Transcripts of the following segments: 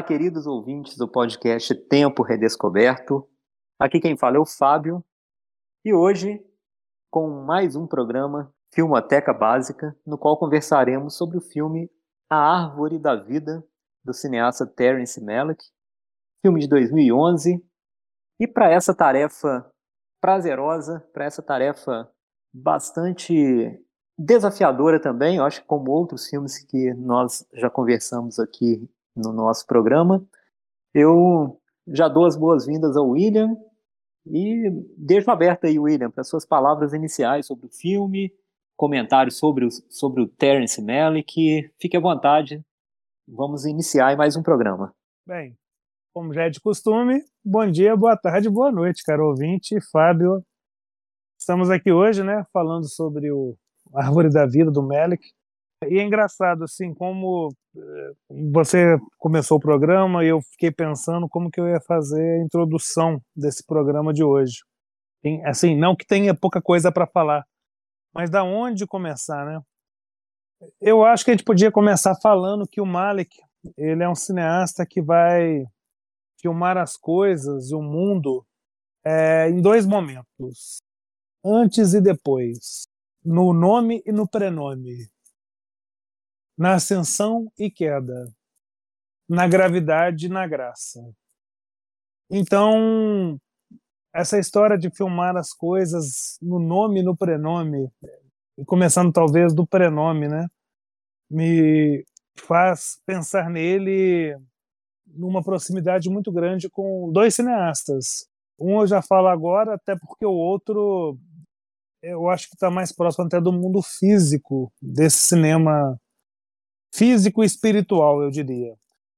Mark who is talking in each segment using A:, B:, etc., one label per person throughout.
A: Olá, queridos ouvintes do podcast Tempo Redescoberto. Aqui quem fala é o Fábio e hoje com mais um programa Filmoteca Básica, no qual conversaremos sobre o filme A Árvore da Vida do cineasta Terence Malick, filme de 2011. E para essa tarefa prazerosa, para essa tarefa bastante desafiadora também, eu acho que como outros filmes que nós já conversamos aqui no nosso programa. Eu já dou as boas-vindas ao William e deixo aberto aí, William, para suas palavras iniciais sobre o filme, comentários sobre o, sobre o Terence Malick. Fique à vontade, vamos iniciar mais um programa.
B: Bem, como já é de costume, bom dia, boa tarde, boa noite, caro ouvinte, Fábio. Estamos aqui hoje, né, falando sobre o Árvore da Vida do Melick. E é engraçado, assim, como eh, você começou o programa e eu fiquei pensando como que eu ia fazer a introdução desse programa de hoje. Tem, assim, não que tenha pouca coisa para falar, mas da onde começar, né? Eu acho que a gente podia começar falando que o Malik, ele é um cineasta que vai filmar as coisas e o mundo é, em dois momentos, antes e depois no nome e no prenome, na ascensão e queda, na gravidade e na graça. Então, essa história de filmar as coisas no nome e no prenome, começando talvez do prenome, né, me faz pensar nele numa proximidade muito grande com dois cineastas. Um eu já falo agora, até porque o outro eu acho que está mais próximo até do mundo físico desse cinema físico e espiritual, eu diria.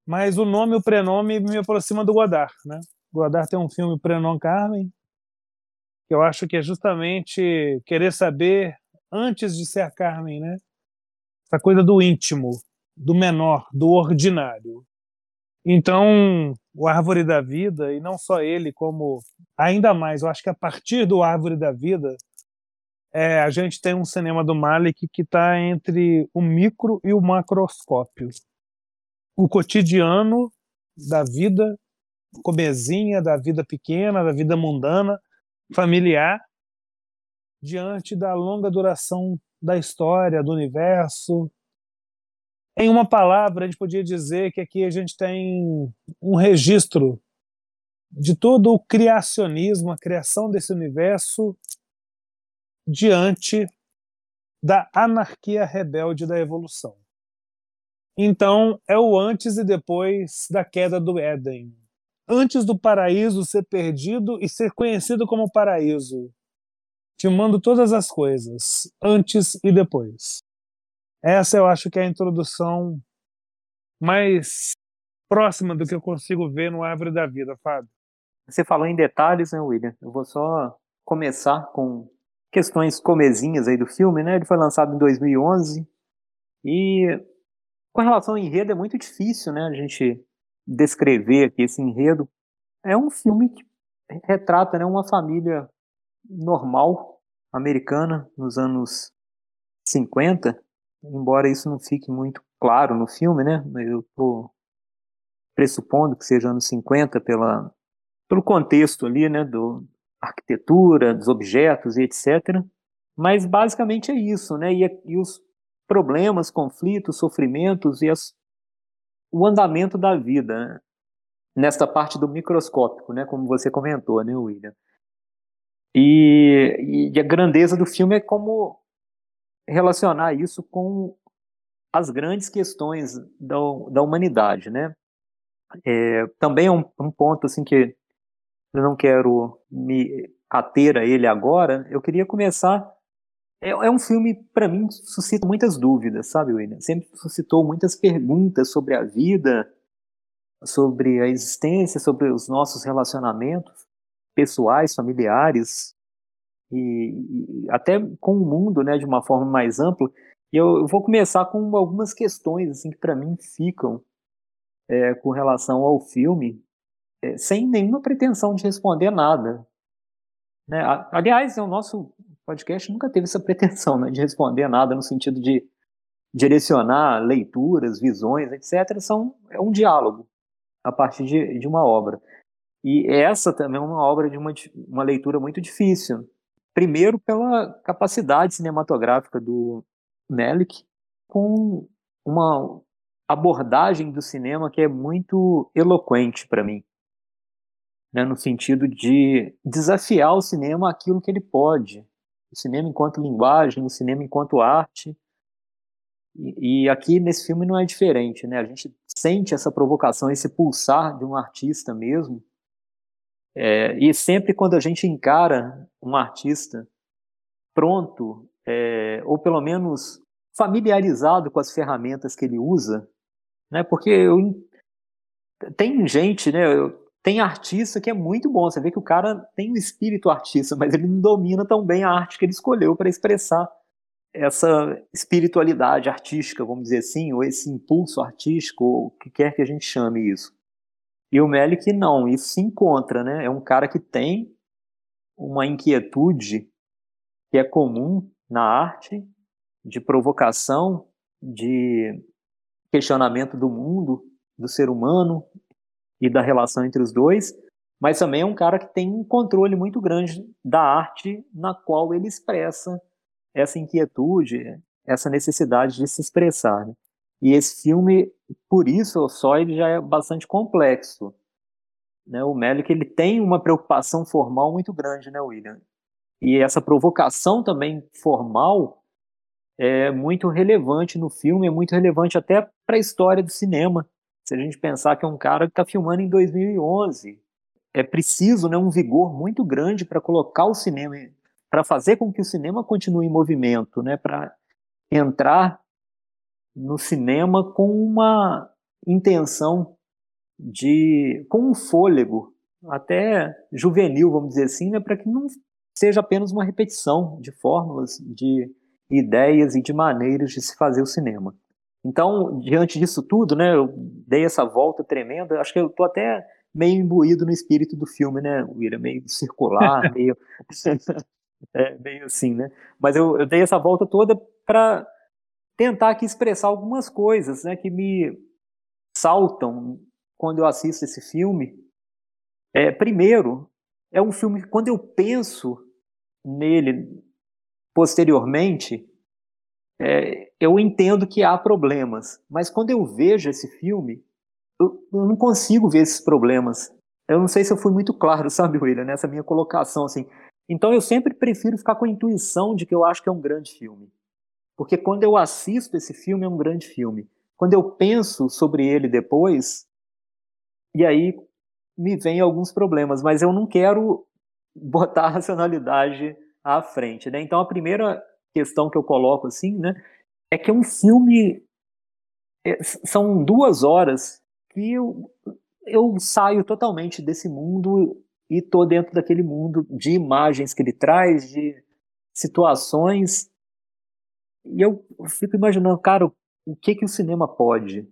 B: Mas o nome e o prenome me aproxima do Godard, né? Godard tem um filme Prenom Carmen, que eu acho que é justamente querer saber antes de ser Carmen, né? Essa coisa do íntimo, do menor, do ordinário. Então, o Árvore da Vida, e não só ele, como ainda mais, eu acho que a partir do Árvore da Vida, é, a gente tem um cinema do Malik que está entre o micro e o macroscópio. O cotidiano da vida comezinha, da vida pequena, da vida mundana, familiar, diante da longa duração da história, do universo. Em uma palavra, a gente podia dizer que aqui a gente tem um registro de todo o criacionismo, a criação desse universo diante da anarquia rebelde da evolução. Então, é o antes e depois da queda do Éden. Antes do paraíso ser perdido e ser conhecido como paraíso. Filmando todas as coisas, antes e depois. Essa eu acho que é a introdução mais próxima do que eu consigo ver no Árvore da Vida, Fábio.
A: Você falou em detalhes, né, William? Eu vou só começar com questões comezinhas aí do filme, né? Ele foi lançado em 2011 e com relação ao enredo é muito difícil, né? A gente descrever aqui esse enredo. É um filme que retrata né, uma família normal americana nos anos 50, embora isso não fique muito claro no filme, né? Eu estou pressupondo que seja anos 50 pela, pelo contexto ali, né, do, arquitetura, dos objetos e etc. Mas basicamente é isso, né? E, e os problemas, conflitos, sofrimentos e as, o andamento da vida né? nesta parte do microscópico, né? Como você comentou, né, William? E, e a grandeza do filme é como relacionar isso com as grandes questões da, da humanidade, né? É, também é um, um ponto assim que eu não quero me ater a ele agora, eu queria começar. É, é um filme, para mim, suscita muitas dúvidas, sabe, William? Sempre suscitou muitas perguntas sobre a vida, sobre a existência, sobre os nossos relacionamentos pessoais, familiares, e, e até com o mundo, né, de uma forma mais ampla. E eu, eu vou começar com algumas questões, assim, que para mim ficam é, com relação ao filme, sem nenhuma pretensão de responder nada. Né? Aliás, o nosso podcast nunca teve essa pretensão né, de responder nada no sentido de direcionar leituras, visões, etc., são, é um diálogo a partir de, de uma obra. E essa também é uma obra de uma, uma leitura muito difícil. Primeiro, pela capacidade cinematográfica do Melick, com uma abordagem do cinema que é muito eloquente para mim. Né, no sentido de desafiar o cinema aquilo que ele pode. O cinema enquanto linguagem, o cinema enquanto arte. E, e aqui nesse filme não é diferente, né? A gente sente essa provocação, esse pulsar de um artista mesmo, é, e sempre quando a gente encara um artista pronto, é, ou pelo menos familiarizado com as ferramentas que ele usa, né? Porque eu, tem gente, né? Tem artista que é muito bom. Você vê que o cara tem um espírito artista, mas ele não domina tão bem a arte que ele escolheu para expressar essa espiritualidade artística, vamos dizer assim, ou esse impulso artístico, ou o que quer que a gente chame isso. E o Melick não, isso se encontra, né? É um cara que tem uma inquietude que é comum na arte, de provocação, de questionamento do mundo, do ser humano e da relação entre os dois, mas também é um cara que tem um controle muito grande da arte na qual ele expressa essa inquietude, essa necessidade de se expressar. Né? E esse filme, por isso só, ele já é bastante complexo. Né? O Melick ele tem uma preocupação formal muito grande, né, William? E essa provocação também formal é muito relevante no filme, é muito relevante até para a história do cinema. Se a gente pensar que é um cara que está filmando em 2011, é preciso né, um vigor muito grande para colocar o cinema, para fazer com que o cinema continue em movimento, né, para entrar no cinema com uma intenção de com um fôlego até juvenil, vamos dizer assim, né, para que não seja apenas uma repetição de fórmulas, de ideias e de maneiras de se fazer o cinema. Então, diante disso tudo, né, eu dei essa volta tremenda, acho que eu tô até meio imbuído no espírito do filme, né, William, meio circular, meio é, meio assim, né? Mas eu, eu dei essa volta toda para tentar aqui expressar algumas coisas né, que me saltam quando eu assisto esse filme. É, primeiro, é um filme que quando eu penso nele posteriormente, é, eu entendo que há problemas, mas quando eu vejo esse filme, eu, eu, não consigo ver esses problemas. Eu não sei se eu fui muito claro, sabe, William, nessa minha colocação, assim. Então eu sempre prefiro ficar com a intuição de que eu acho que é um grande filme. Porque quando eu assisto esse filme, é um grande filme. Quando eu penso sobre ele depois, e aí me vem alguns problemas, mas eu não quero botar a racionalidade à frente, né? Então a primeira questão que eu coloco assim, né, é que é um filme é, são duas horas que eu, eu saio totalmente desse mundo e tô dentro daquele mundo de imagens que ele traz, de situações e eu fico imaginando, cara, o que que o cinema pode?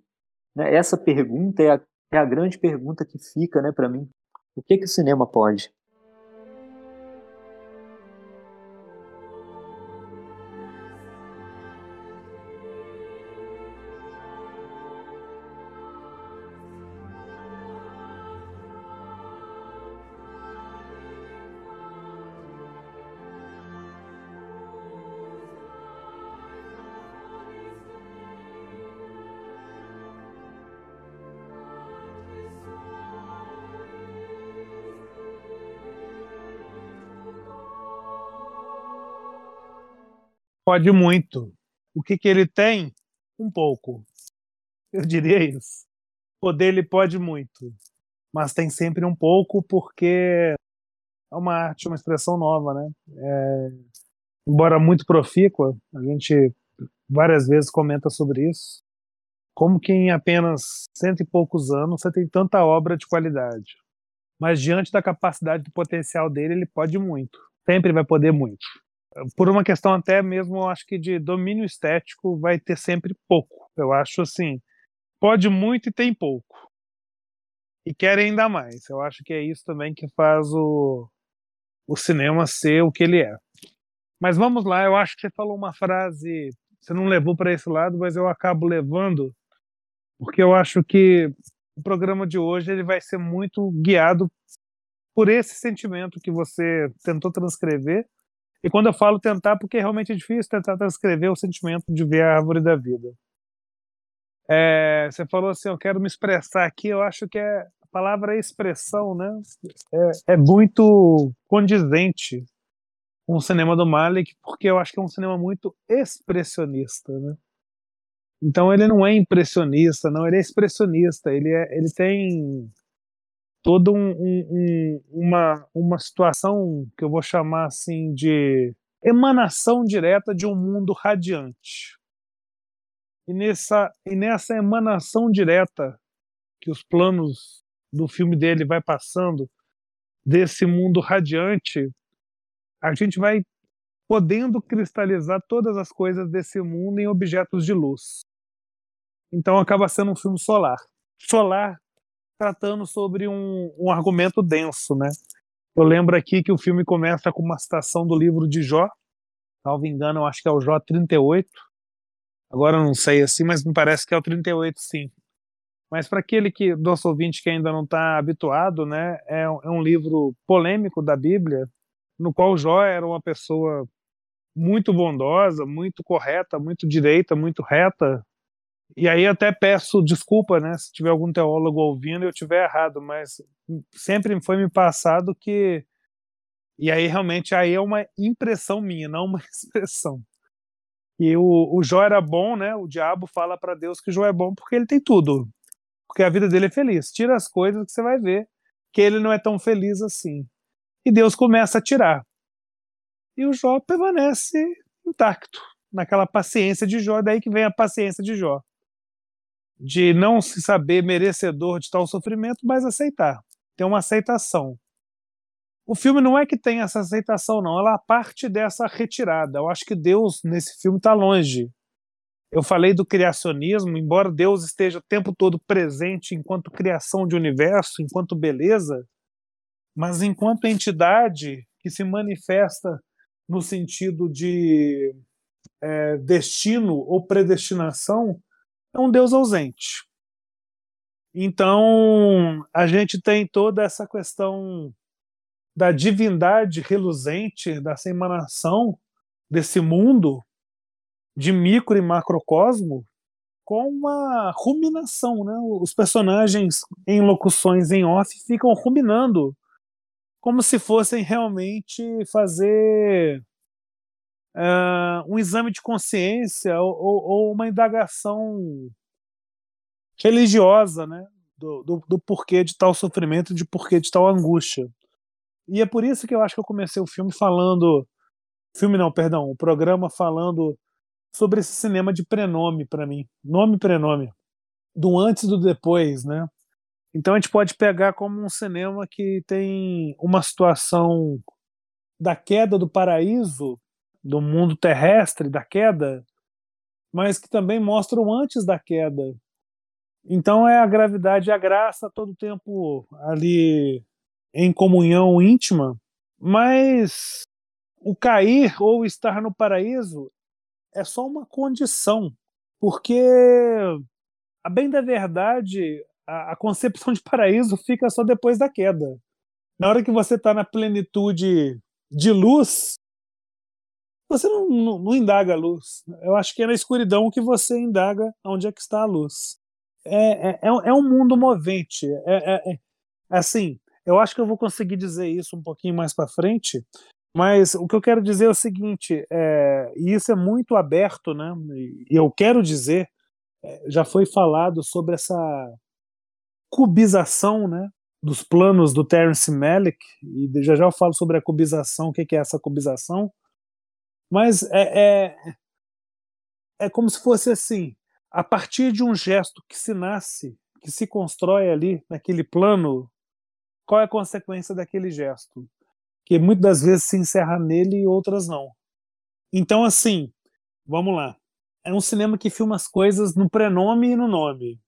A: Né? Essa pergunta é a, é a grande pergunta que fica, né, para mim. O que que o cinema pode?
B: Pode muito. O que, que ele tem? Um pouco. Eu diria isso. Poder ele pode muito, mas tem sempre um pouco porque é uma arte, uma expressão nova, né? É, embora muito profícua, a gente várias vezes comenta sobre isso. Como que em apenas cento e poucos anos você tem tanta obra de qualidade. Mas diante da capacidade do potencial dele, ele pode muito. Sempre vai poder muito por uma questão até mesmo, acho que de domínio estético, vai ter sempre pouco. Eu acho assim, pode muito e tem pouco. E quer ainda mais. Eu acho que é isso também que faz o, o cinema ser o que ele é. Mas vamos lá, eu acho que você falou uma frase você não levou para esse lado, mas eu acabo levando, porque eu acho que o programa de hoje ele vai ser muito guiado por esse sentimento que você tentou transcrever. E quando eu falo tentar, porque realmente é difícil tentar transcrever o sentimento de ver a árvore da vida. É, você falou assim, eu quero me expressar aqui, eu acho que é, a palavra expressão, né? É, é muito condizente com o cinema do Malik, porque eu acho que é um cinema muito expressionista, né? Então ele não é impressionista, não, ele é expressionista, ele, é, ele tem toda um, um, uma, uma situação que eu vou chamar assim de emanação direta de um mundo radiante. E nessa, e nessa emanação direta que os planos do filme dele vai passando desse mundo radiante, a gente vai podendo cristalizar todas as coisas desse mundo em objetos de luz. Então acaba sendo um filme solar. Solar tratando sobre um, um argumento denso, né? Eu lembro aqui que o filme começa com uma citação do livro de Jó, salvo engano, eu acho que é o Jó 38. Agora eu não sei assim, mas me parece que é o 38 sim. Mas para aquele que nosso ouvinte que ainda não está habituado, né, é, é um livro polêmico da Bíblia, no qual Jó era uma pessoa muito bondosa, muito correta, muito direita, muito reta, e aí até peço desculpa, né, se tiver algum teólogo ouvindo eu tiver errado, mas sempre foi me passado que e aí realmente aí é uma impressão minha, não uma expressão. E o, o Jó era bom, né? O diabo fala para Deus que Jó é bom porque ele tem tudo. Porque a vida dele é feliz. Tira as coisas que você vai ver que ele não é tão feliz assim. E Deus começa a tirar. E o Jó permanece intacto, naquela paciência de Jó, daí que vem a paciência de Jó de não se saber merecedor de tal sofrimento, mas aceitar. Tem uma aceitação. O filme não é que tem essa aceitação, não. Ela parte dessa retirada. Eu acho que Deus, nesse filme, está longe. Eu falei do criacionismo, embora Deus esteja o tempo todo presente enquanto criação de universo, enquanto beleza, mas enquanto entidade que se manifesta no sentido de é, destino ou predestinação, é um Deus ausente. Então, a gente tem toda essa questão da divindade reluzente, dessa emanação desse mundo de micro e macrocosmo com uma ruminação, né? Os personagens em locuções em off ficam ruminando como se fossem realmente fazer uh, um exame de consciência ou, ou, uma indagação religiosa, né? Do, do, do, porquê de tal sofrimento, de porquê de tal angústia. E é por isso que eu acho que eu comecei o filme falando, filme não, perdão, o programa falando sobre esse cinema de prenome para mim, nome e prenome, do antes e do depois, né? Então a gente pode pegar como um cinema que tem uma situação da queda do paraíso do mundo terrestre, da queda, mas que também mostram antes da queda. Então é a gravidade e a graça todo tempo ali em comunhão íntima, mas o cair ou estar no paraíso é só uma condição, porque a bem da verdade a, a concepção de paraíso fica só depois da queda. Na hora que você está na plenitude de luz, você não, não, não, indaga a luz. Eu acho que é na escuridão que você indaga onde é que está a luz. É, é, é, é um mundo movente. É, é, é, assim, eu acho que eu vou conseguir dizer isso um pouquinho mais para frente, mas o que eu quero dizer é o seguinte, é, e isso é muito aberto, né? E eu quero dizer, já foi falado sobre essa cubização, né? Dos planos do Terence Malick, e já já eu falo sobre a cubização, o que é essa cubização, mas é, é, é como se fosse assim, a partir de um gesto que se nasce, que se constrói ali naquele plano, qual é a consequência daquele gesto? Que muitas das vezes se encerra nele e outras não. Então, assim, vamos lá. É um cinema que filma as coisas no prenome e no nome.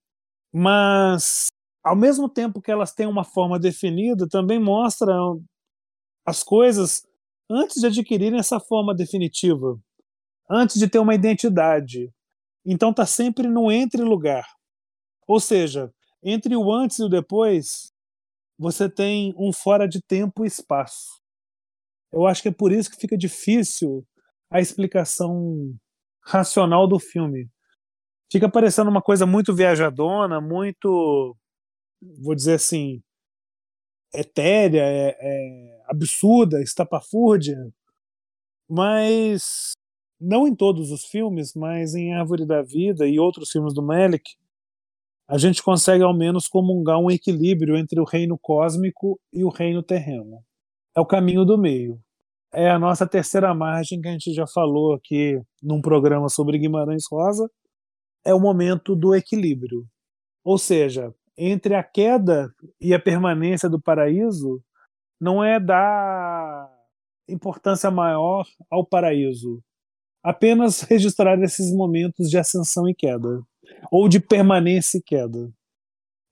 B: Mas, ao mesmo tempo que elas têm uma forma definida, também mostra as coisas antes de adquirirem essa forma definitiva. antes de ter uma identidade. Então está sempre no entre lugar. Ou seja, entre o antes e o depois, você tem um fora de tempo e espaço. Eu acho que é por isso que fica difícil a explicação racional do filme. Fica parecendo uma coisa muito viajadona, muito, vou dizer assim, etérea, é, é absurda, estapafúrdia, mas não em todos os filmes, mas em Árvore da Vida e outros filmes do Melick, a gente consegue ao menos comungar um equilíbrio entre o reino cósmico e o reino terreno. É o caminho do meio. É a nossa terceira margem que a gente já falou aqui num programa sobre Guimarães Rosa. É o momento do equilíbrio. Ou seja, entre a queda e a permanência do paraíso, não é dar importância maior ao paraíso, apenas registrar esses momentos de ascensão e queda, ou de permanência e queda.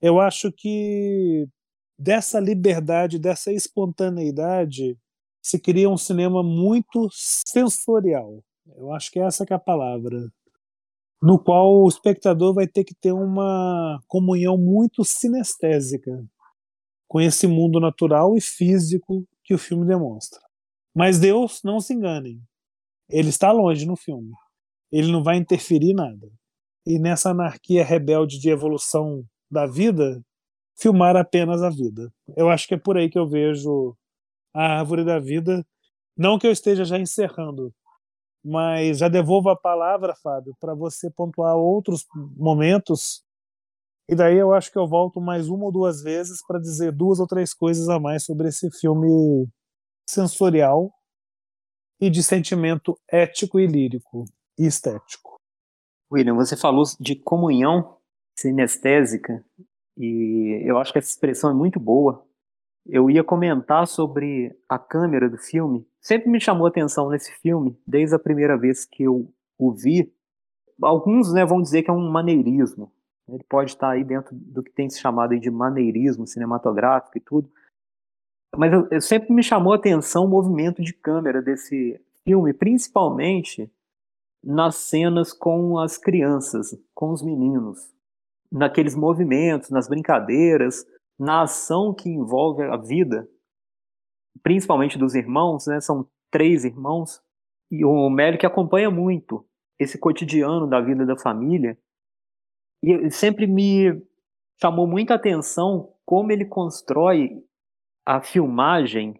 B: Eu acho que dessa liberdade, dessa espontaneidade, se cria um cinema muito sensorial. Eu acho que essa que é a palavra. No qual o espectador vai ter que ter uma comunhão muito sinestésica com esse mundo natural e físico que o filme demonstra. Mas Deus, não se enganem, ele está longe no filme. Ele não vai interferir nada. E nessa anarquia rebelde de evolução da vida, filmar apenas a vida. Eu acho que é por aí que eu vejo a árvore da vida. Não que eu esteja já encerrando, mas já devolvo a palavra, Fábio, para você pontuar outros momentos. E daí eu acho que eu volto mais uma ou duas vezes para dizer duas ou três coisas a mais sobre esse filme sensorial e de sentimento ético e lírico e estético.
A: William, você falou de comunhão sinestésica e eu acho que essa expressão é muito boa. Eu ia comentar sobre a câmera do filme. Sempre me chamou atenção nesse filme, desde a primeira vez que eu o vi. Alguns né, vão dizer que é um maneirismo. Ele pode estar aí dentro do que tem se chamado de maneirismo cinematográfico e tudo. Mas eu, eu sempre me chamou a atenção o movimento de câmera desse filme, principalmente nas cenas com as crianças, com os meninos, naqueles movimentos, nas brincadeiras, na ação que envolve a vida, principalmente dos irmãos, né? São três irmãos e o Mélio que acompanha muito esse cotidiano da vida da família e sempre me chamou muita atenção como ele constrói a filmagem,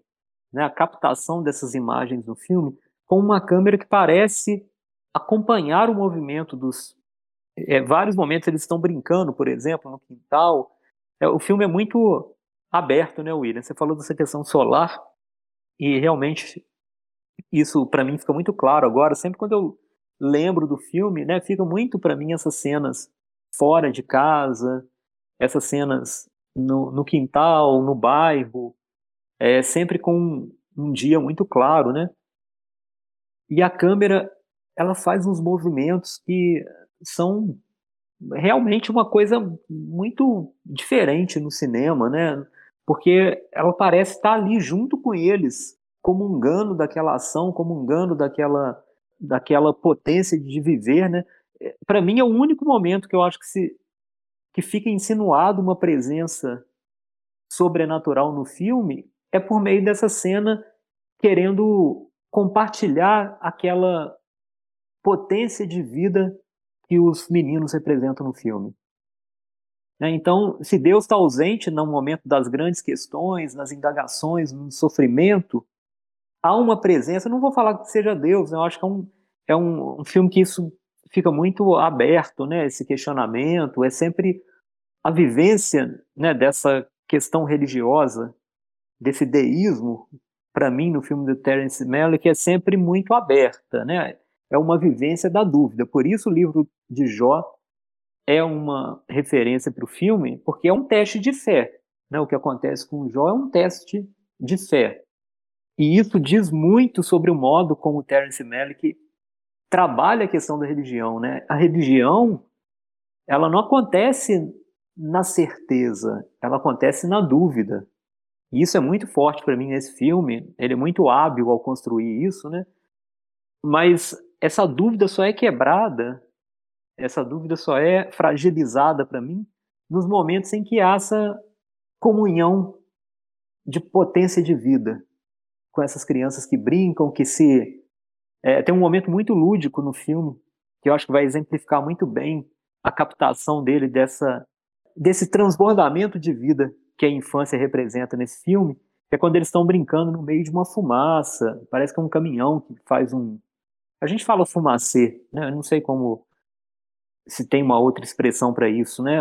A: né, a captação dessas imagens no filme, com uma câmera que parece acompanhar o movimento dos. É, vários momentos eles estão brincando, por exemplo, no quintal. É, o filme é muito aberto, né, William? Você falou dessa questão solar e realmente isso para mim fica muito claro agora. Sempre quando eu lembro do filme, né, fica muito para mim essas cenas fora de casa, essas cenas no, no quintal, no bairro, é, sempre com um, um dia muito claro, né? E a câmera, ela faz uns movimentos que são realmente uma coisa muito diferente no cinema, né? Porque ela parece estar ali junto com eles, comungando daquela ação, comungando daquela, daquela potência de viver, né? Para mim é o único momento que eu acho que se que fica insinuado uma presença sobrenatural no filme é por meio dessa cena querendo compartilhar aquela potência de vida que os meninos representam no filme. Né, então, se Deus está ausente no momento das grandes questões, nas indagações, no sofrimento, há uma presença. não vou falar que seja Deus, né? eu acho que é um, é um, um filme que isso fica muito aberto, né? Esse questionamento é sempre a vivência, né? Dessa questão religiosa, desse deísmo, para mim no filme do Terence Malick é sempre muito aberta, né? É uma vivência da dúvida. Por isso o livro de Jó é uma referência para o filme, porque é um teste de fé. Né? O que acontece com Jó é um teste de fé. E isso diz muito sobre o modo como o Terence Malick trabalha a questão da religião, né? A religião, ela não acontece na certeza, ela acontece na dúvida. E isso é muito forte para mim nesse filme. Ele é muito hábil ao construir isso, né? Mas essa dúvida só é quebrada, essa dúvida só é fragilizada para mim nos momentos em que há essa comunhão de potência de vida com essas crianças que brincam, que se. É, tem um momento muito lúdico no filme, que eu acho que vai exemplificar muito bem a captação dele dessa, desse transbordamento de vida que a infância representa nesse filme, que é quando eles estão brincando no meio de uma fumaça, parece que é um caminhão que faz um. A gente fala fumacê, né? Eu não sei como se tem uma outra expressão para isso, né?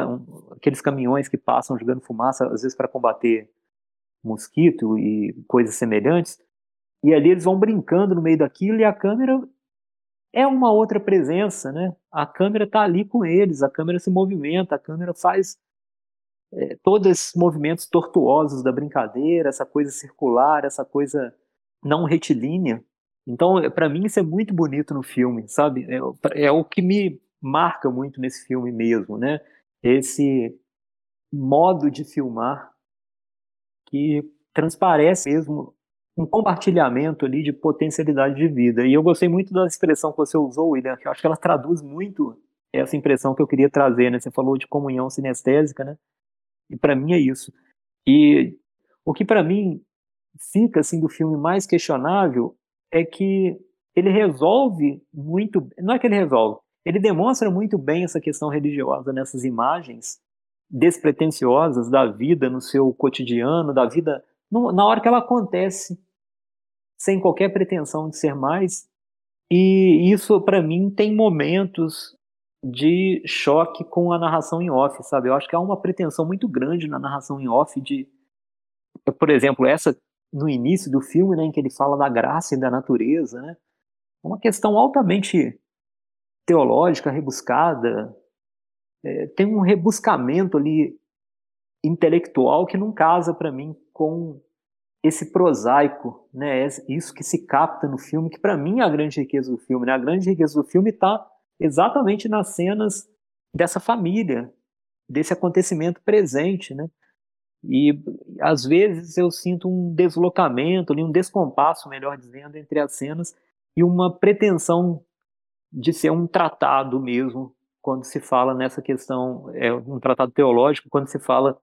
A: Aqueles caminhões que passam jogando fumaça, às vezes para combater mosquito e coisas semelhantes. E ali eles vão brincando no meio daquilo e a câmera é uma outra presença, né? A câmera está ali com eles, a câmera se movimenta, a câmera faz é, todos esses movimentos tortuosos da brincadeira, essa coisa circular, essa coisa não retilínea. Então, para mim, isso é muito bonito no filme, sabe? É, é, o que me marca muito nesse filme mesmo, né? Esse modo de filmar que transparece mesmo um compartilhamento ali de potencialidade de vida. E eu gostei muito da expressão que você usou, William, que eu acho que ela traduz muito essa impressão que eu queria trazer, né? Você falou de comunhão sinestésica, né? E para mim é isso. E o que para mim fica assim do filme mais questionável é que ele resolve muito, não é que ele resolve, ele demonstra muito bem essa questão religiosa nessas imagens despretensiosas da vida no seu cotidiano, da vida na hora que ela acontece, sem qualquer pretensão de ser mais. E isso, para mim, tem momentos de choque com a narração em off, sabe? Eu acho que há uma pretensão muito grande na narração em off de, por exemplo, essa no início do filme, né, em que ele fala da graça e da natureza, né? Uma questão altamente teológica, rebuscada, é, tem um rebuscamento ali intelectual que não casa para mim com esse prosaico, né? Isso que se capta no filme, que para mim é a grande riqueza do filme, né? A grande riqueza do filme está exatamente nas cenas dessa família, desse acontecimento presente, né? E às vezes eu sinto um deslocamento, um descompasso, melhor dizendo, entre as cenas e uma pretensão de ser um tratado mesmo quando se fala nessa questão, é um tratado teológico, quando se fala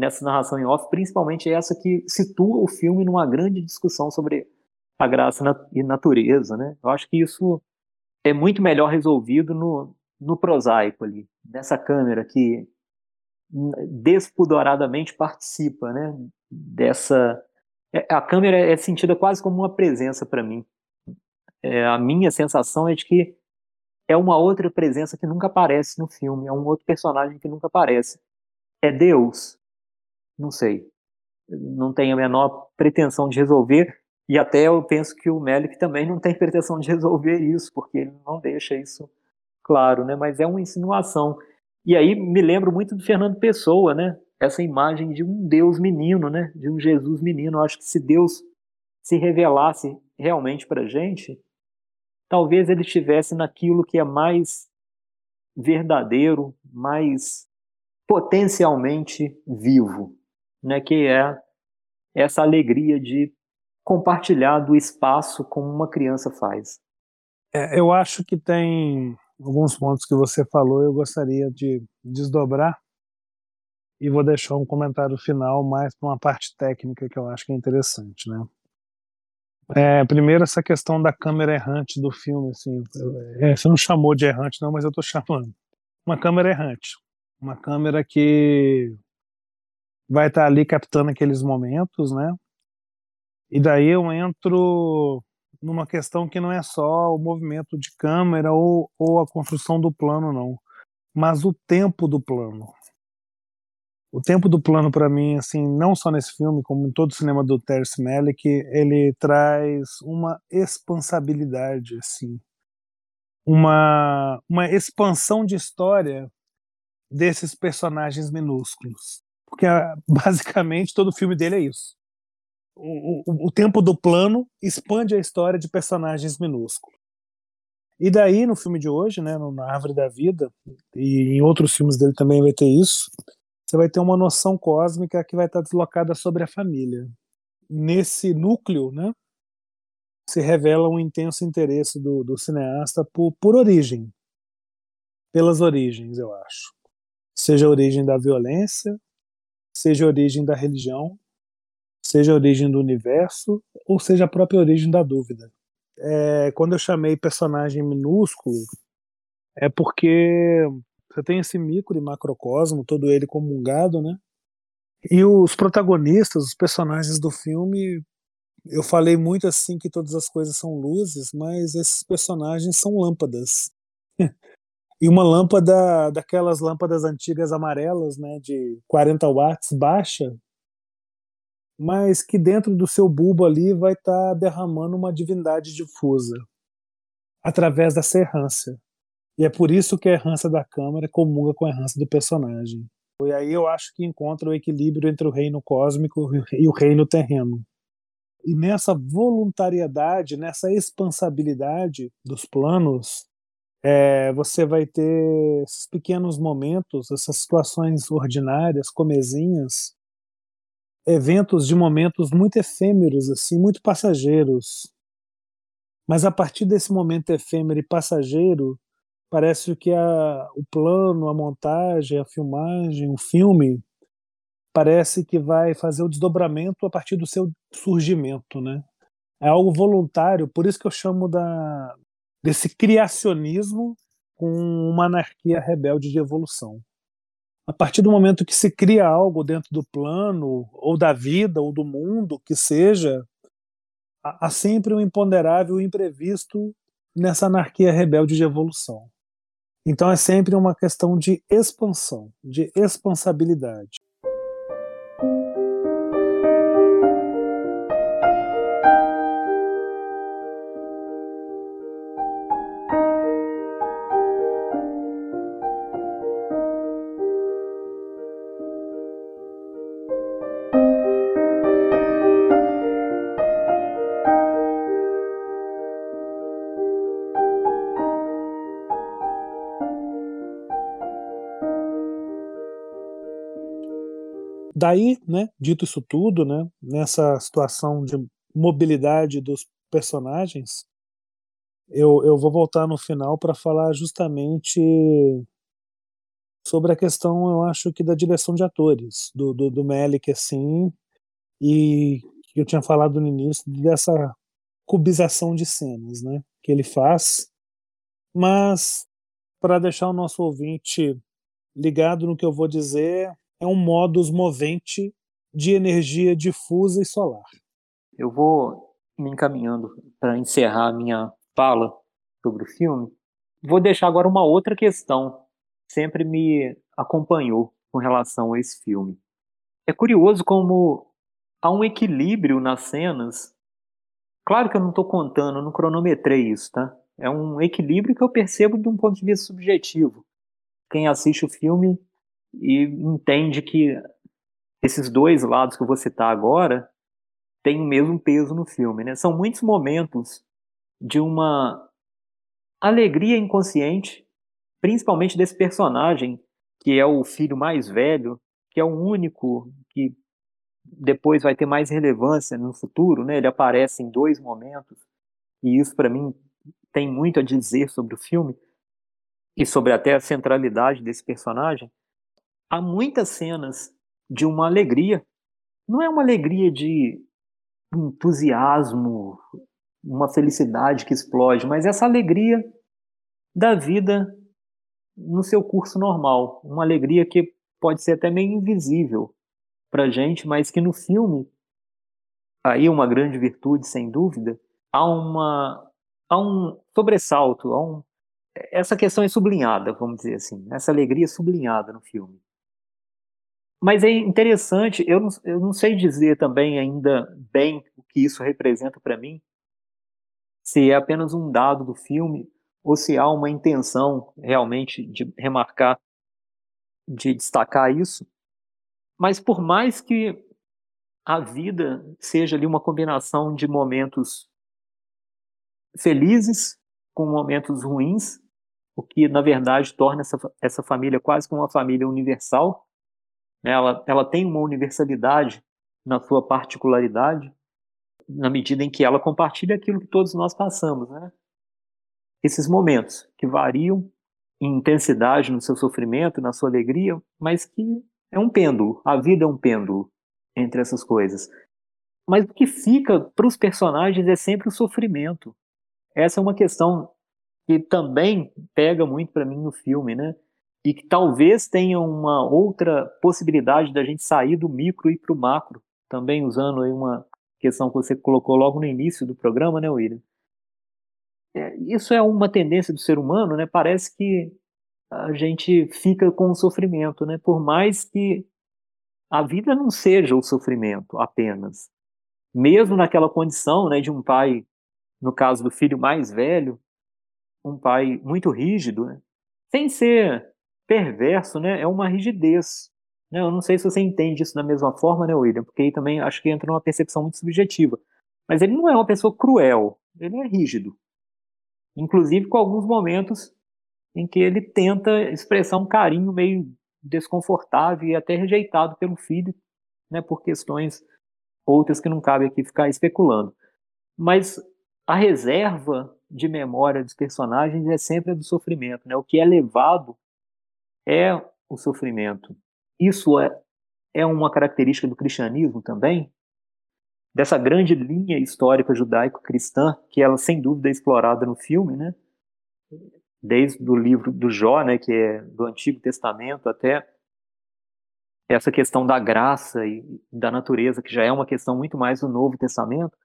A: nessa narração em off, principalmente essa que situa o filme numa grande discussão sobre a graça e natureza, né? Eu acho que isso é muito melhor resolvido no, no prosaico ali, nessa câmera que despudoradamente participa, né? Dessa é, a câmera é sentida quase como uma presença para mim. É, a minha sensação é de que é uma outra presença que nunca aparece no filme, é um outro personagem que nunca aparece. É Deus? Não sei. Não tenho a menor pretensão de resolver, e até eu penso que o Melick também não tem pretensão de resolver isso, porque ele não deixa isso claro, né? Mas é uma insinuação. E aí me lembro muito do Fernando Pessoa, né? Essa imagem de um Deus menino, né? De um Jesus menino. Eu acho que se Deus se revelasse realmente para gente, talvez ele estivesse naquilo que é mais verdadeiro, mais potencialmente vivo, né, que é essa alegria de compartilhar do espaço como uma criança faz.
B: É, eu acho que tem alguns pontos que você falou, eu gostaria de desdobrar e vou deixar um comentário final mais para uma parte técnica que eu acho que é interessante, né? É, primeiro, essa questão da câmera errante do filme, assim, é, você não chamou de errante, não, mas eu estou chamando. Uma câmera errante. Uma câmera que vai estar tá ali captando aqueles momentos, né? E daí eu entro numa questão que não é só o movimento de câmera ou, ou a construção do plano, não, mas o tempo do plano. O tempo do plano para mim, assim, não só nesse filme, como em todo o cinema do Terence Malick, ele traz uma expansabilidade, assim, uma uma expansão de história desses personagens minúsculos, porque ah, basicamente todo filme dele é isso. O, o, o tempo do plano expande a história de personagens minúsculos. E daí, no filme de hoje, né, Na Árvore da Vida, e em outros filmes dele também vai ter isso, você vai ter uma noção cósmica que vai estar deslocada sobre a família. Nesse núcleo, né, se revela um intenso interesse do, do cineasta por, por origem, pelas origens, eu acho. Seja a origem da violência, seja a origem da religião, seja a origem do universo, ou seja a própria origem da dúvida. É, quando eu chamei personagem minúsculo, é porque você tem esse micro e macrocosmo, todo ele comungado, né? E os protagonistas, os personagens do filme, eu falei muito assim que todas as coisas são luzes, mas esses personagens são lâmpadas. E uma lâmpada, daquelas lâmpadas antigas amarelas, né, de 40 watts, baixa, mas que dentro do seu bulbo ali vai estar tá derramando uma divindade difusa através da serrância. E é por isso que a errância da câmera comunga com a errância do personagem. E aí eu acho que encontra o equilíbrio entre o reino cósmico e o reino terreno. E nessa voluntariedade, nessa expansabilidade dos planos, é, você vai ter esses pequenos momentos, essas situações ordinárias, comezinhas, eventos de momentos muito efêmeros, assim, muito passageiros. Mas a partir desse momento efêmero e passageiro, parece que a, o plano, a montagem, a filmagem, o filme, parece que vai fazer o desdobramento a partir do seu surgimento, né? É algo voluntário, por isso que eu chamo da, desse criacionismo com uma anarquia rebelde de evolução. A partir do momento que se cria algo dentro do plano, ou da vida, ou do mundo, que seja, há sempre um imponderável, um imprevisto nessa anarquia rebelde de evolução. Então é sempre uma questão de expansão, de expansabilidade. Daí, né, dito isso tudo, né, nessa situação de mobilidade dos personagens, eu, eu vou voltar no final para falar justamente sobre a questão, eu acho que da direção de atores, do, do, do Melick, assim, e que eu tinha falado no início, dessa cubização de cenas, né, que ele faz, mas para deixar o nosso ouvinte ligado no que eu vou dizer, é um modus movente de energia difusa e solar.
A: Eu vou me encaminhando para encerrar a minha fala sobre o filme. Vou deixar agora uma outra questão que sempre me acompanhou com relação a esse filme. É curioso como há um equilíbrio nas cenas. Claro que eu não estou contando, não cronometrei isso, tá? É um equilíbrio que eu percebo de um ponto de vista subjetivo. Quem assiste o filme e entende que esses dois lados que eu vou citar agora têm o mesmo peso no filme. Né? São muitos momentos de uma alegria inconsciente, principalmente desse personagem, que é o filho mais velho, que é o único que depois vai ter mais relevância no futuro, né? Ele aparece em dois momentos, e isso para mim tem muito a dizer sobre o filme e sobre até a centralidade desse personagem há muitas cenas de uma alegria. Não é uma alegria de entusiasmo, uma felicidade que explode, mas essa alegria da vida no seu curso normal. Uma alegria que pode ser até meio invisível para gente, mas que no filme, aí uma grande virtude, sem dúvida, há, uma, há um sobressalto, há um, essa questão é sublinhada, vamos dizer assim, essa alegria é sublinhada no filme. Mas é interessante, eu não, eu não sei dizer também ainda bem o que isso representa para mim, se é apenas um dado do filme ou se há uma intenção realmente de remarcar, de destacar isso. Mas por mais que a vida seja ali uma combinação de momentos felizes com momentos ruins, o que na verdade torna essa, essa família quase como uma família universal, ela, ela tem uma universalidade na sua particularidade, na medida em que ela compartilha aquilo que todos nós passamos, né? Esses momentos que variam em intensidade no seu sofrimento, na sua alegria, mas que é um pêndulo. A vida é um pêndulo entre essas coisas. Mas o que fica para os personagens é sempre o sofrimento. Essa é uma questão que também pega muito para mim no filme, né? E que talvez tenha uma outra possibilidade da gente sair do micro e para o macro, também usando aí uma questão que você colocou logo no início do programa, né, William? É, isso é uma tendência do ser humano, né? Parece que a gente fica com o sofrimento, né? Por mais que a vida não seja o sofrimento apenas. Mesmo naquela condição, né, de um pai, no caso do filho mais velho, um pai muito rígido, né? sem ser perverso, né? É uma rigidez. Né? Eu não sei se você entende isso da mesma forma, né, William? Porque aí também acho que entra numa percepção muito subjetiva. Mas ele não é uma pessoa cruel, ele é rígido. Inclusive com alguns momentos em que ele tenta expressar um carinho meio desconfortável e até rejeitado pelo filho, né, por questões outras que não cabe aqui ficar especulando. Mas a reserva de memória dos personagens é sempre a do sofrimento, né? O que é levado é o sofrimento. Isso é, é uma característica do cristianismo também, dessa grande linha histórica judaico-cristã, que ela sem dúvida é explorada no filme, né? Desde o livro do Jó, né, que é do Antigo Testamento, até essa questão da graça e da natureza, que já é uma questão muito mais do Novo Testamento,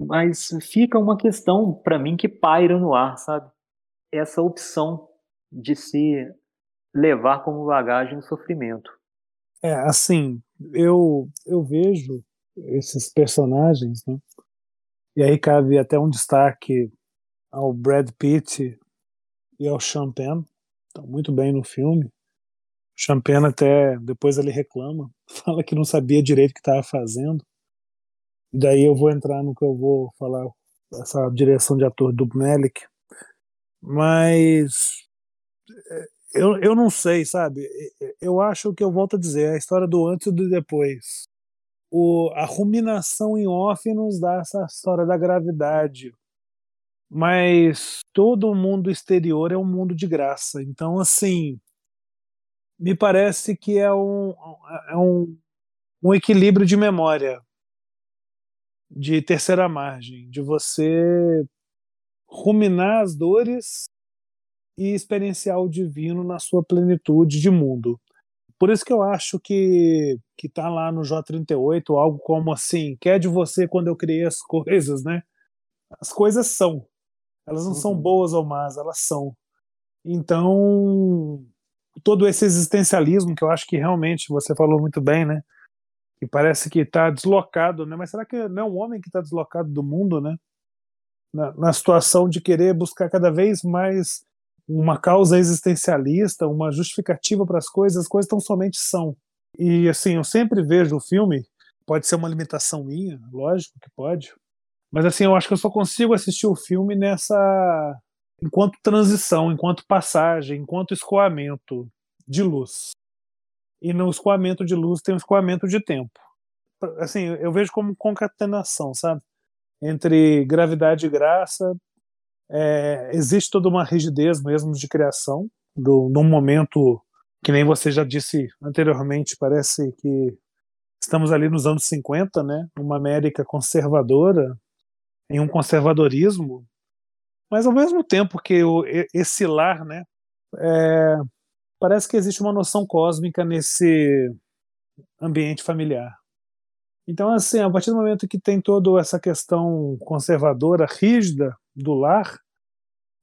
A: mas fica uma questão para mim que paira no ar, sabe? Essa opção de se levar como bagagem o sofrimento.
B: É, assim, eu eu vejo esses personagens, né? E aí cabe até um destaque ao Brad Pitt e ao Champagne, estão muito bem no filme. O Champagne até depois ele reclama, fala que não sabia direito o que estava fazendo. E daí eu vou entrar no que eu vou falar essa direção de ator do Melick. Mas é, eu, eu não sei, sabe? Eu acho que eu volto a dizer, a história do antes e do depois. O, a ruminação em off nos dá essa história da gravidade. Mas todo o mundo exterior é um mundo de graça. Então, assim, me parece que é um, é um, um equilíbrio de memória, de terceira margem, de você ruminar as dores e experienciar o divino na sua plenitude de mundo. Por isso que eu acho que que tá lá no J38 algo como assim, quer de você quando eu criei as coisas, né? As coisas são. Elas não uhum. são boas ou más, elas são. Então, todo esse existencialismo que eu acho que realmente você falou muito bem, né? Que parece que está deslocado, né? Mas será que não é um homem que está deslocado do mundo, né? Na, na, situação de querer buscar cada vez mais uma causa existencialista, uma justificativa para as coisas, as coisas tão somente são. E assim, eu sempre vejo o filme, pode ser uma limitação minha, lógico que pode, mas assim, eu acho que eu só consigo assistir o filme nessa enquanto transição, enquanto passagem, enquanto escoamento de luz. E no escoamento de luz tem um escoamento de tempo. Assim, eu vejo como concatenação, sabe? Entre gravidade e graça, é, existe toda uma rigidez mesmo de criação, do, num momento que nem você já disse anteriormente, parece que estamos ali nos anos 50, né? Uma América conservadora, em um conservadorismo, mas ao mesmo tempo que o, esse lar, né? É, parece que existe uma noção cósmica nesse ambiente familiar. Então, assim, a partir do momento que tem toda essa questão conservadora, rígida do lar,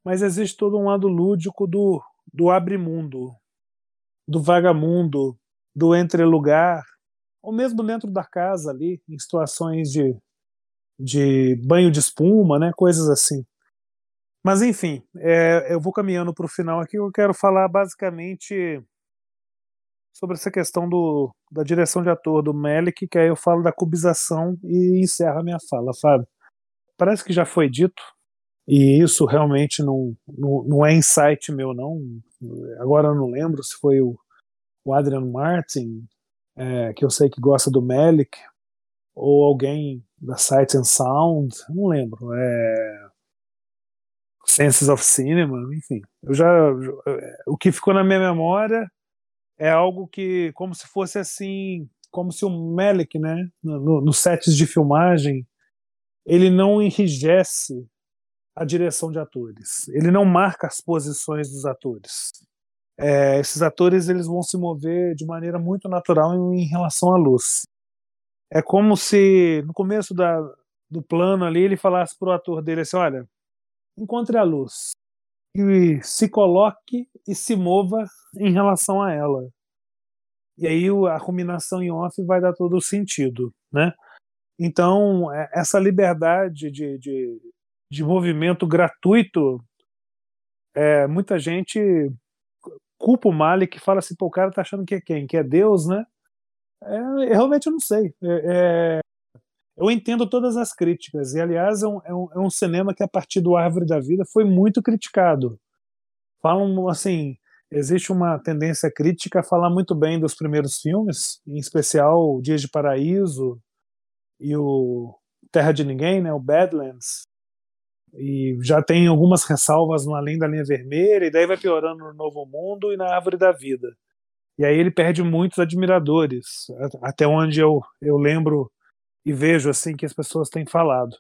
B: mas existe todo um lado lúdico do, do abre-mundo, do vagamundo, do entre-lugar, ou mesmo dentro da casa ali, em situações de, de banho de espuma, né, coisas assim. Mas enfim, é, eu vou caminhando para o final aqui. Eu quero falar basicamente sobre essa questão do, da direção de ator do Melick, que aí eu falo da cubização e encerro a minha fala, Fábio. Parece que já foi dito, e isso realmente não, não, não é insight meu, não. Agora eu não lembro se foi o, o Adrian Martin, é, que eu sei que gosta do Melick, ou alguém da Sight and Sound, não lembro, é Senses of Cinema, enfim. Eu já o que ficou na minha memória é algo que como se fosse assim, como se o Melick, né, no, no sets de filmagem, ele não enrijece a direção de atores. Ele não marca as posições dos atores. É, esses atores eles vão se mover de maneira muito natural em, em relação à luz. É como se no começo da, do plano ali ele falasse para o ator dele assim, olha, encontre a luz e se coloque e se mova em relação a ela. E aí a combinação em off vai dar todo o sentido, né? Então, é, essa liberdade de, de, de movimento gratuito, é, muita gente culpa o Malik que fala assim, pô, o cara tá achando que é quem? Que é Deus, né? É, realmente não sei. É, é, eu entendo todas as críticas, e aliás é um, é um, é um cinema que a partir do Árvore da Vida foi muito criticado. Falam assim, existe uma tendência crítica a falar muito bem dos primeiros filmes, em especial Dias de Paraíso e o Terra de Ninguém, né, o Badlands, e já tem algumas ressalvas no Além da Linha Vermelha, e daí vai piorando no Novo Mundo e na Árvore da Vida. E aí ele perde muitos admiradores, até onde eu, eu lembro e vejo assim que as pessoas têm falado.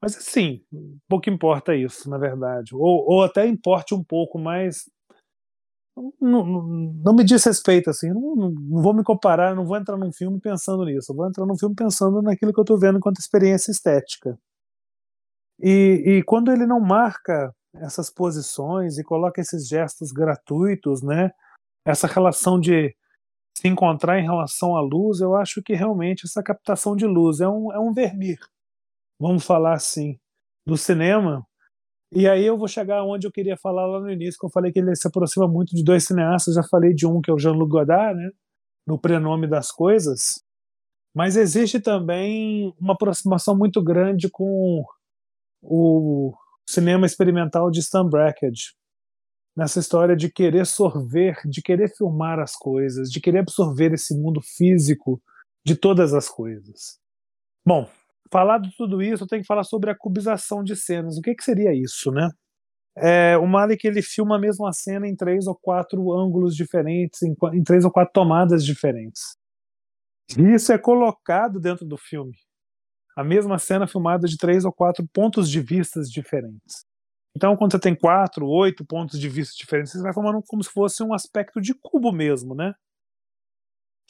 B: Mas assim, pouco importa isso, na verdade. Ou, ou até importe um pouco, mas não, não, não, me diz respeito, assim, não, não, vou me comparar, não vou entrar num filme pensando nisso, eu vou entrar num filme pensando naquilo que eu estou vendo enquanto experiência estética. E, e quando ele não marca essas posições e coloca esses gestos gratuitos, né, essa relação de se encontrar em relação à luz, eu acho que realmente essa captação de luz é um, é um vermir, vamos falar assim, do cinema, e aí eu vou chegar onde eu queria falar lá no início, que eu falei que ele se aproxima muito de dois cineastas, já falei de um que é o Jean-Luc Godard, né, no prenome das coisas, mas existe também uma aproximação muito grande com o cinema experimental de Stan Brakhage, nessa história de querer sorver, de querer filmar as coisas, de querer absorver esse mundo físico de todas as coisas. Bom, falar de tudo isso, eu tenho que falar sobre a cubização de cenas. O que, que seria isso, né? É, o Malik ele filma a mesma cena em três ou quatro ângulos diferentes, em, em três ou quatro tomadas diferentes. E isso é colocado dentro do filme. A mesma cena filmada de três ou quatro pontos de vistas diferentes. Então, quando você tem quatro, oito pontos de vista diferentes, você vai formando como se fosse um aspecto de cubo mesmo, né?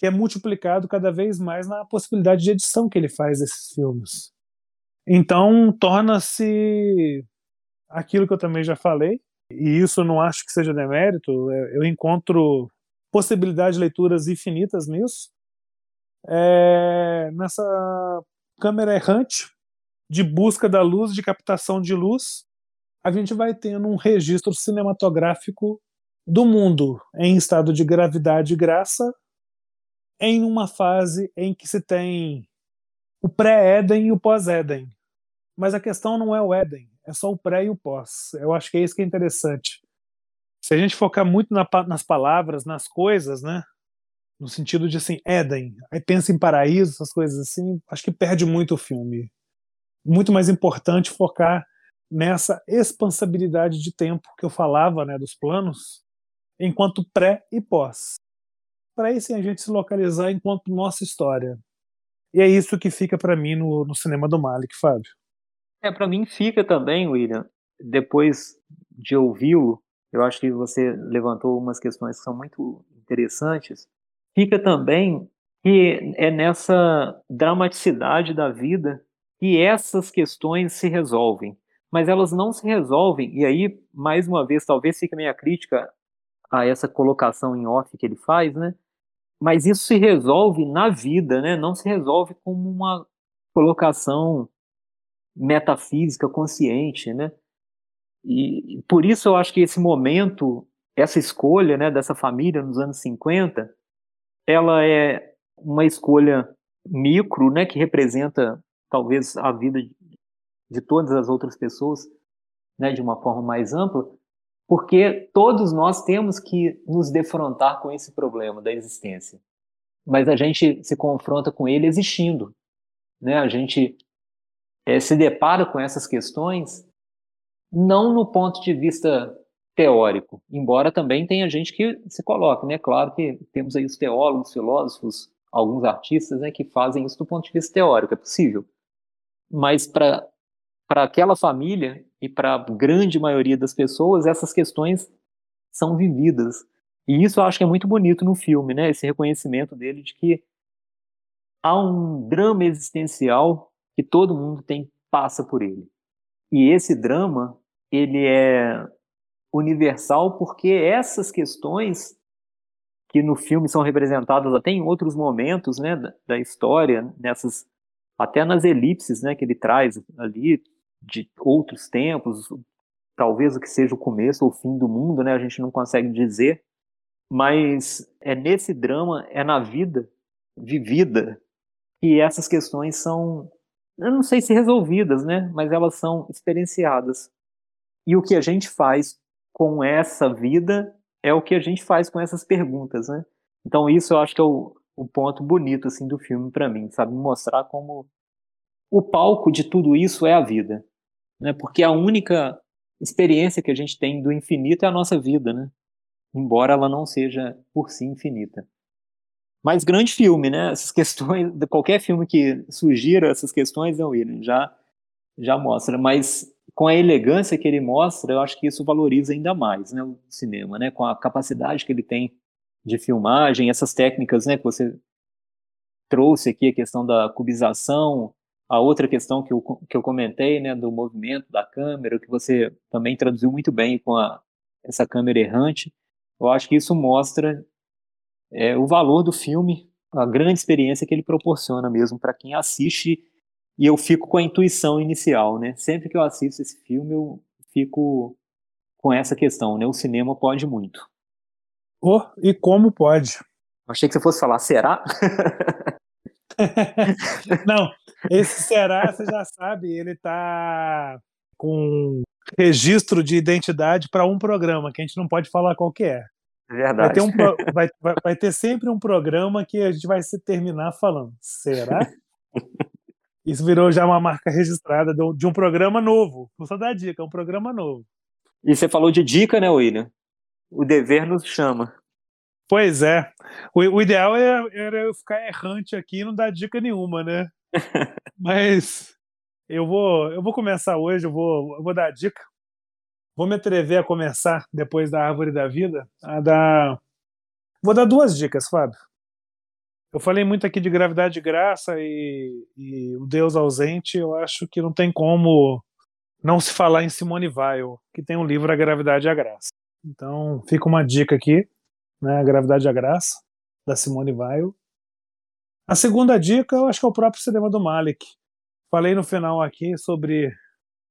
B: que é multiplicado cada vez mais na possibilidade de edição que ele faz desses filmes. Então, torna-se aquilo que eu também já falei, e isso não acho que seja demérito, é, eu encontro possibilidade de leituras infinitas nisso, é, nessa câmera errante de busca da luz, de captação de luz, a gente vai tendo um registro cinematográfico do mundo em estado de gravidade e graça em uma fase em que se tem o pré-Éden e o pós-Éden. Mas a questão não é o Éden, é só o pré e o pós. Eu acho que é isso que é interessante. Se a gente focar muito na, nas palavras, nas coisas, né? No sentido de assim, Éden, aí pensa em paraíso, essas coisas assim, acho que perde muito o filme. Muito mais importante focar nessa expansibilidade de tempo que eu falava, né, dos planos, enquanto pré e pós para aí sim a gente se localizar enquanto nossa história. E é isso que fica para mim no, no cinema do Malik, Fábio.
A: É, para mim fica também, William, depois de ouvi-lo, eu acho que você levantou umas questões que são muito interessantes. Fica também que é nessa dramaticidade da vida que essas questões se resolvem. Mas elas não se resolvem, e aí, mais uma vez, talvez fique minha crítica a essa colocação em off que ele faz, né? mas isso se resolve na vida, né? Não se resolve como uma colocação metafísica consciente, né? E por isso eu acho que esse momento, essa escolha, né, dessa família nos anos 50, ela é uma escolha micro, né, que representa talvez a vida de todas as outras pessoas, né, de uma forma mais ampla, porque todos nós temos que nos defrontar com esse problema da existência. Mas a gente se confronta com ele existindo. Né? A gente é, se depara com essas questões, não no ponto de vista teórico, embora também tenha gente que se coloque, né? Claro que temos aí os teólogos, filósofos, alguns artistas, né, que fazem isso do ponto de vista teórico, é possível. Mas para para aquela família e para a grande maioria das pessoas, essas questões são vividas. E isso eu acho que é muito bonito no filme, né? Esse reconhecimento dele de que há um drama existencial que todo mundo tem passa por ele. E esse drama, ele é universal porque essas questões que no filme são representadas até em outros momentos, né, da, história, nessas até nas elipses, né, que ele traz ali de outros tempos, talvez o que seja o começo ou o fim do mundo, né, a gente não consegue dizer, mas é nesse drama, é na vida vivida que essas questões são, eu não sei se resolvidas, né, mas elas são experienciadas. E o que a gente faz com essa vida é o que a gente faz com essas perguntas, né? Então isso eu acho que é o, o ponto bonito assim do filme para mim, sabe, mostrar como o palco de tudo isso é a vida, né? Porque a única experiência que a gente tem do infinito é a nossa vida, né? Embora ela não seja por si infinita. Mas grande filme, né? Essas questões, qualquer filme que sugira essas questões, não, William, já já mostra, mas com a elegância que ele mostra, eu acho que isso valoriza ainda mais né, o cinema, né, com a capacidade que ele tem de filmagem, essas técnicas né, que você trouxe aqui, a questão da cubização, a outra questão que eu, que eu comentei, né, do movimento da câmera, que você também traduziu muito bem com a, essa câmera errante, eu acho que isso mostra é, o valor do filme, a grande experiência que ele proporciona mesmo para quem assiste e eu fico com a intuição inicial, né? Sempre que eu assisto esse filme, eu fico com essa questão, né? O cinema pode muito.
B: Oh, e como pode?
A: Achei que você fosse falar, será?
B: Não, esse será, você já sabe, ele tá com registro de identidade para um programa, que a gente não pode falar qual que é.
A: Verdade.
B: Vai ter, um, vai, vai, vai ter sempre um programa que a gente vai se terminar falando, será? Isso virou já uma marca registrada de um programa novo. Não só dar dica, é um programa novo.
A: E você falou de dica, né, William? O dever nos chama.
B: Pois é. O, o ideal era, era, eu ficar errante aqui e não dar dica nenhuma, né? Mas eu vou, eu vou começar hoje, eu vou, eu vou dar dica. Vou me atrever a começar, depois da Árvore da Vida, a dar. Vou dar duas dicas, Fábio. Eu falei muito aqui de gravidade de graça e, e, Deus ausente. Eu acho que não tem como não se falar em Simone Weil, que tem um livro A Gravidade e a Graça. Então fica uma dica aqui, né? A Gravidade e a Graça da Simone Weil. A segunda dica, eu acho que é o próprio cinema do Malik. Falei no final aqui sobre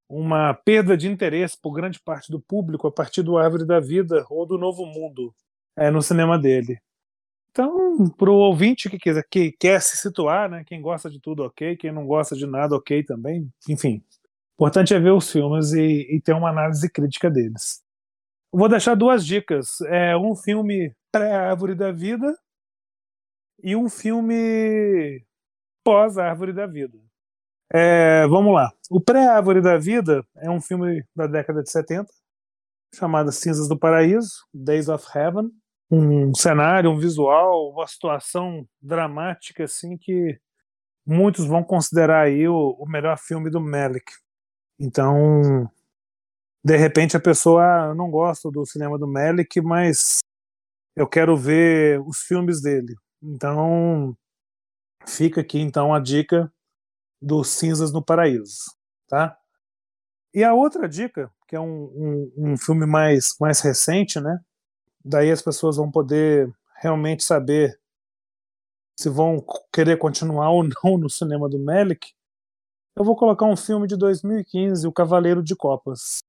B: uma perda de interesse por grande parte do público a partir do Árvore da Vida ou do Novo Mundo é, no cinema dele. Então, para o ouvinte que, quiser, que quer se situar, né, quem gosta de tudo, ok, quem não gosta de nada, ok também, enfim. Importante é ver os filmes e, e ter uma análise crítica deles. Vou deixar duas dicas. É um filme pré-Árvore da Vida e um filme pós-Árvore da Vida. É, vamos lá. O Pré-Árvore da Vida é um filme da década de 70, chamado Cinzas do Paraíso, Days of Heaven um cenário, um visual, uma situação dramática assim que muitos vão considerar aí o, o melhor filme do Melick. Então, de repente a pessoa ah, não gosta do cinema do Melick, mas eu quero ver os filmes dele. Então, fica aqui então a dica dos Cinzas no Paraíso, tá? E a outra dica, que é um, um, um filme mais, mais recente, né? Daí as pessoas vão poder realmente saber se vão querer continuar ou não no cinema do Melick, eu vou colocar um filme de 2015, O Cavaleiro de Copas.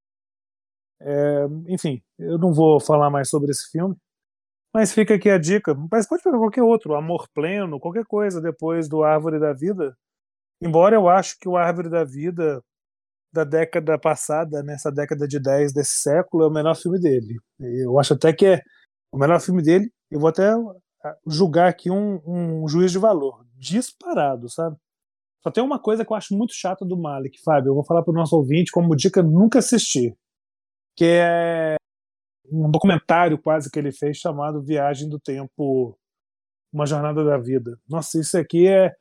B: É, enfim, eu não vou falar mais sobre esse filme, mas fica aqui a dica. Mas pode pegar qualquer outro, Amor Pleno, qualquer coisa depois do Árvore da Vida. Embora eu acho que o Árvore da Vida da década passada, nessa década de 10 desse século, é o melhor filme dele. Eu acho até que é o melhor filme dele. Eu vou até ah, julgar aqui um, um juiz de valor, disparado, sabe? Só tem uma coisa que eu acho muito chata do Malik, Fábio. Eu vou falar para o nosso ouvinte como dica nunca assistir. Que é um documentário quase que ele fez chamado Viagem do Tempo, Uma Jornada da Vida. Nossa, isso aqui é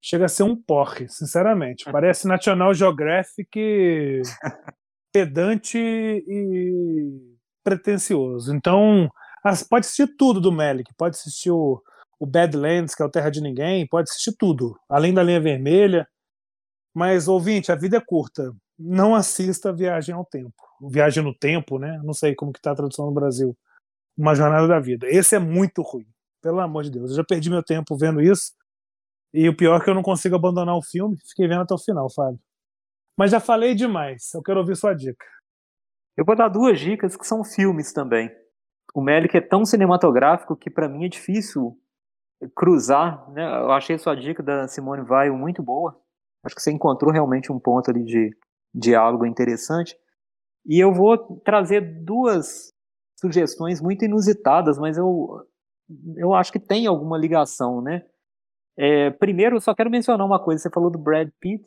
B: chega a ser um porre, sinceramente. Parece National Geographic pedante e pretencioso. Então, pode assistir tudo do Melick, pode assistir o, o Badlands, que é o Terra de Ninguém, pode assistir tudo, além da linha vermelha. Mas, ouvinte, a vida é curta. Não assista Viagem ao Tempo. Viagem no Tempo, né? Não sei como que tá a tradução no Brasil. Uma Jornada da Vida. Esse é muito ruim. Pelo amor de Deus. Eu já perdi meu tempo vendo isso. E o pior é que eu não consigo abandonar o filme. Fiquei vendo até o final, Fábio. Mas já falei demais. Eu quero ouvir sua dica.
A: Eu vou dar duas dicas que são filmes também. O Melick é tão cinematográfico que para mim é difícil cruzar. Né? Eu achei sua dica da Simone Weil muito boa. Acho que você encontrou realmente um ponto ali de diálogo interessante. E eu vou trazer duas sugestões muito inusitadas, mas eu, eu acho que tem alguma ligação, né? É, primeiro, eu só quero mencionar uma coisa. Você falou do Brad Pitt.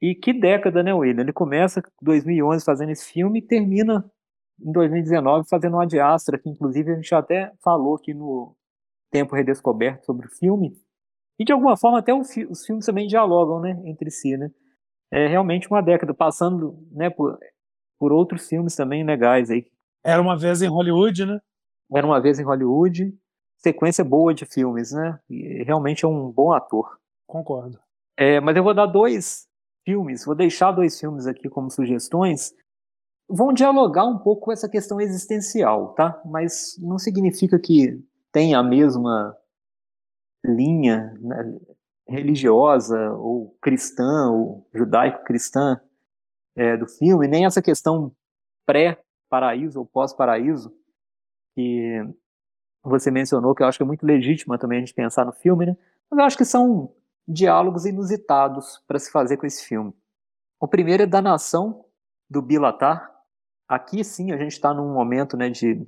A: E que década, né, William? Ele começa em 2011 fazendo esse filme e termina em 2019 fazendo uma diastra, que inclusive a gente até falou aqui no Tempo Redescoberto sobre o filme. E de alguma forma até os filmes também dialogam, né, entre si, né? É realmente uma década, passando, né, por, por outros filmes também legais aí.
B: Era uma vez em Hollywood, né?
A: Era uma vez em Hollywood. Sequência boa de filmes, né? E realmente é um bom ator.
B: Concordo.
A: É, mas eu vou dar dois filmes, vou deixar dois filmes aqui como sugestões, vão dialogar um pouco com essa questão existencial, tá? Mas não significa que tenha a mesma linha né, religiosa ou cristã ou judaico-cristã é, do filme, nem essa questão pré-paraíso ou pós-paraíso que você mencionou, que eu acho que é muito legítima também a gente pensar no filme, né? Mas eu acho que são diálogos inusitados para se fazer com esse filme. O primeiro é da nação do Bilatar. Aqui sim a gente está num momento né, de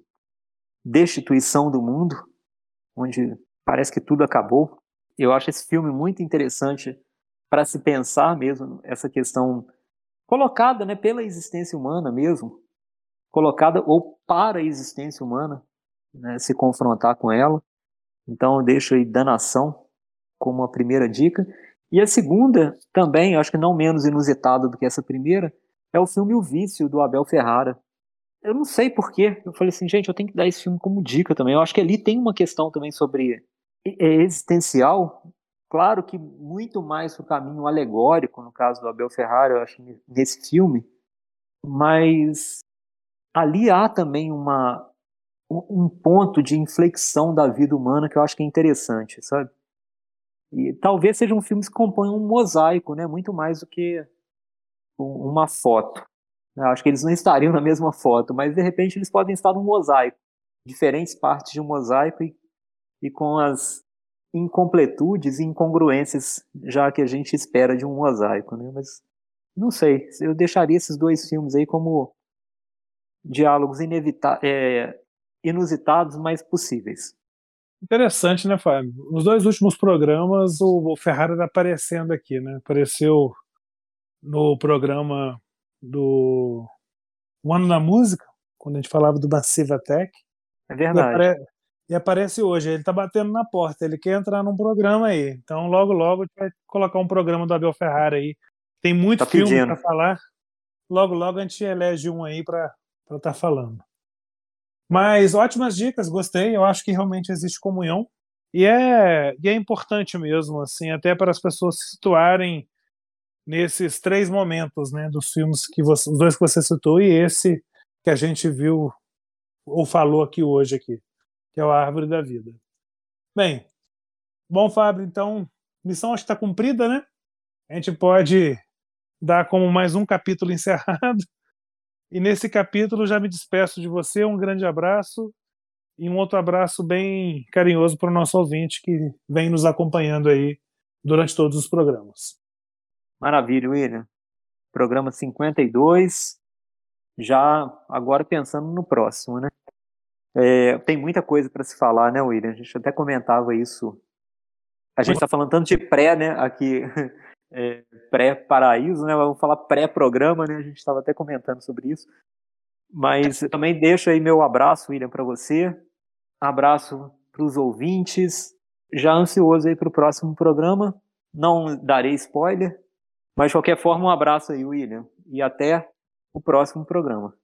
A: destituição do mundo, onde parece que tudo acabou. Eu acho esse filme muito interessante para se pensar mesmo essa questão colocada né, pela existência humana mesmo, colocada ou para a existência humana, né, se confrontar com ela. Então eu deixo aí da nação como a primeira dica. E a segunda, também, acho que não menos inusitada do que essa primeira, é o filme O Vício, do Abel Ferrara. Eu não sei porquê. Eu falei assim, gente, eu tenho que dar esse filme como dica também. Eu acho que ali tem uma questão também sobre é existencial. Claro que muito mais o caminho alegórico, no caso do Abel Ferrara, eu acho, nesse filme. Mas ali há também uma, um ponto de inflexão da vida humana que eu acho que é interessante, sabe? E talvez sejam filmes que compõem um mosaico, né? Muito mais do que uma foto. Eu acho que eles não estariam na mesma foto, mas de repente eles podem estar num mosaico, diferentes partes de um mosaico e, e com as incompletudes e incongruências já que a gente espera de um mosaico, né? Mas não sei, eu deixaria esses dois filmes aí como diálogos é, inusitados, mas possíveis.
B: Interessante, né, Fábio? Nos dois últimos programas, o Ferrari está aparecendo aqui, né? Apareceu no programa do O Ano da Música, quando a gente falava do Massive Attack.
A: É verdade.
B: E, apare... e aparece hoje. Ele está batendo na porta, ele quer entrar num programa aí. Então, logo, logo, a gente vai colocar um programa do Abel Ferrari aí. Tem muito tá filme para falar. Logo, logo a gente elege um aí para estar tá falando. Mas ótimas dicas, gostei. Eu acho que realmente existe comunhão. E é, e é importante mesmo, assim, até para as pessoas se situarem nesses três momentos, né, dos filmes que você, os dois que você citou e esse que a gente viu ou falou aqui hoje aqui, que é o Árvore da Vida. Bem, bom, Fábio, então, missão acho que está cumprida, né? A gente pode dar como mais um capítulo encerrado. E nesse capítulo já me despeço de você. Um grande abraço e um outro abraço bem carinhoso para o nosso ouvinte que vem nos acompanhando aí durante todos os programas.
A: Maravilha, William. Programa 52. Já agora pensando no próximo, né? É, tem muita coisa para se falar, né, William? A gente até comentava isso. A gente está falando tanto de pré, né, aqui é, pré-paraíso, né? Vamos falar pré-programa, né? A gente estava até comentando sobre isso. Mas também deixo aí meu abraço, William, para você. Abraço para os ouvintes. Já ansioso aí para o próximo programa. Não darei spoiler, mas de qualquer forma, um abraço aí, William. E até o próximo programa.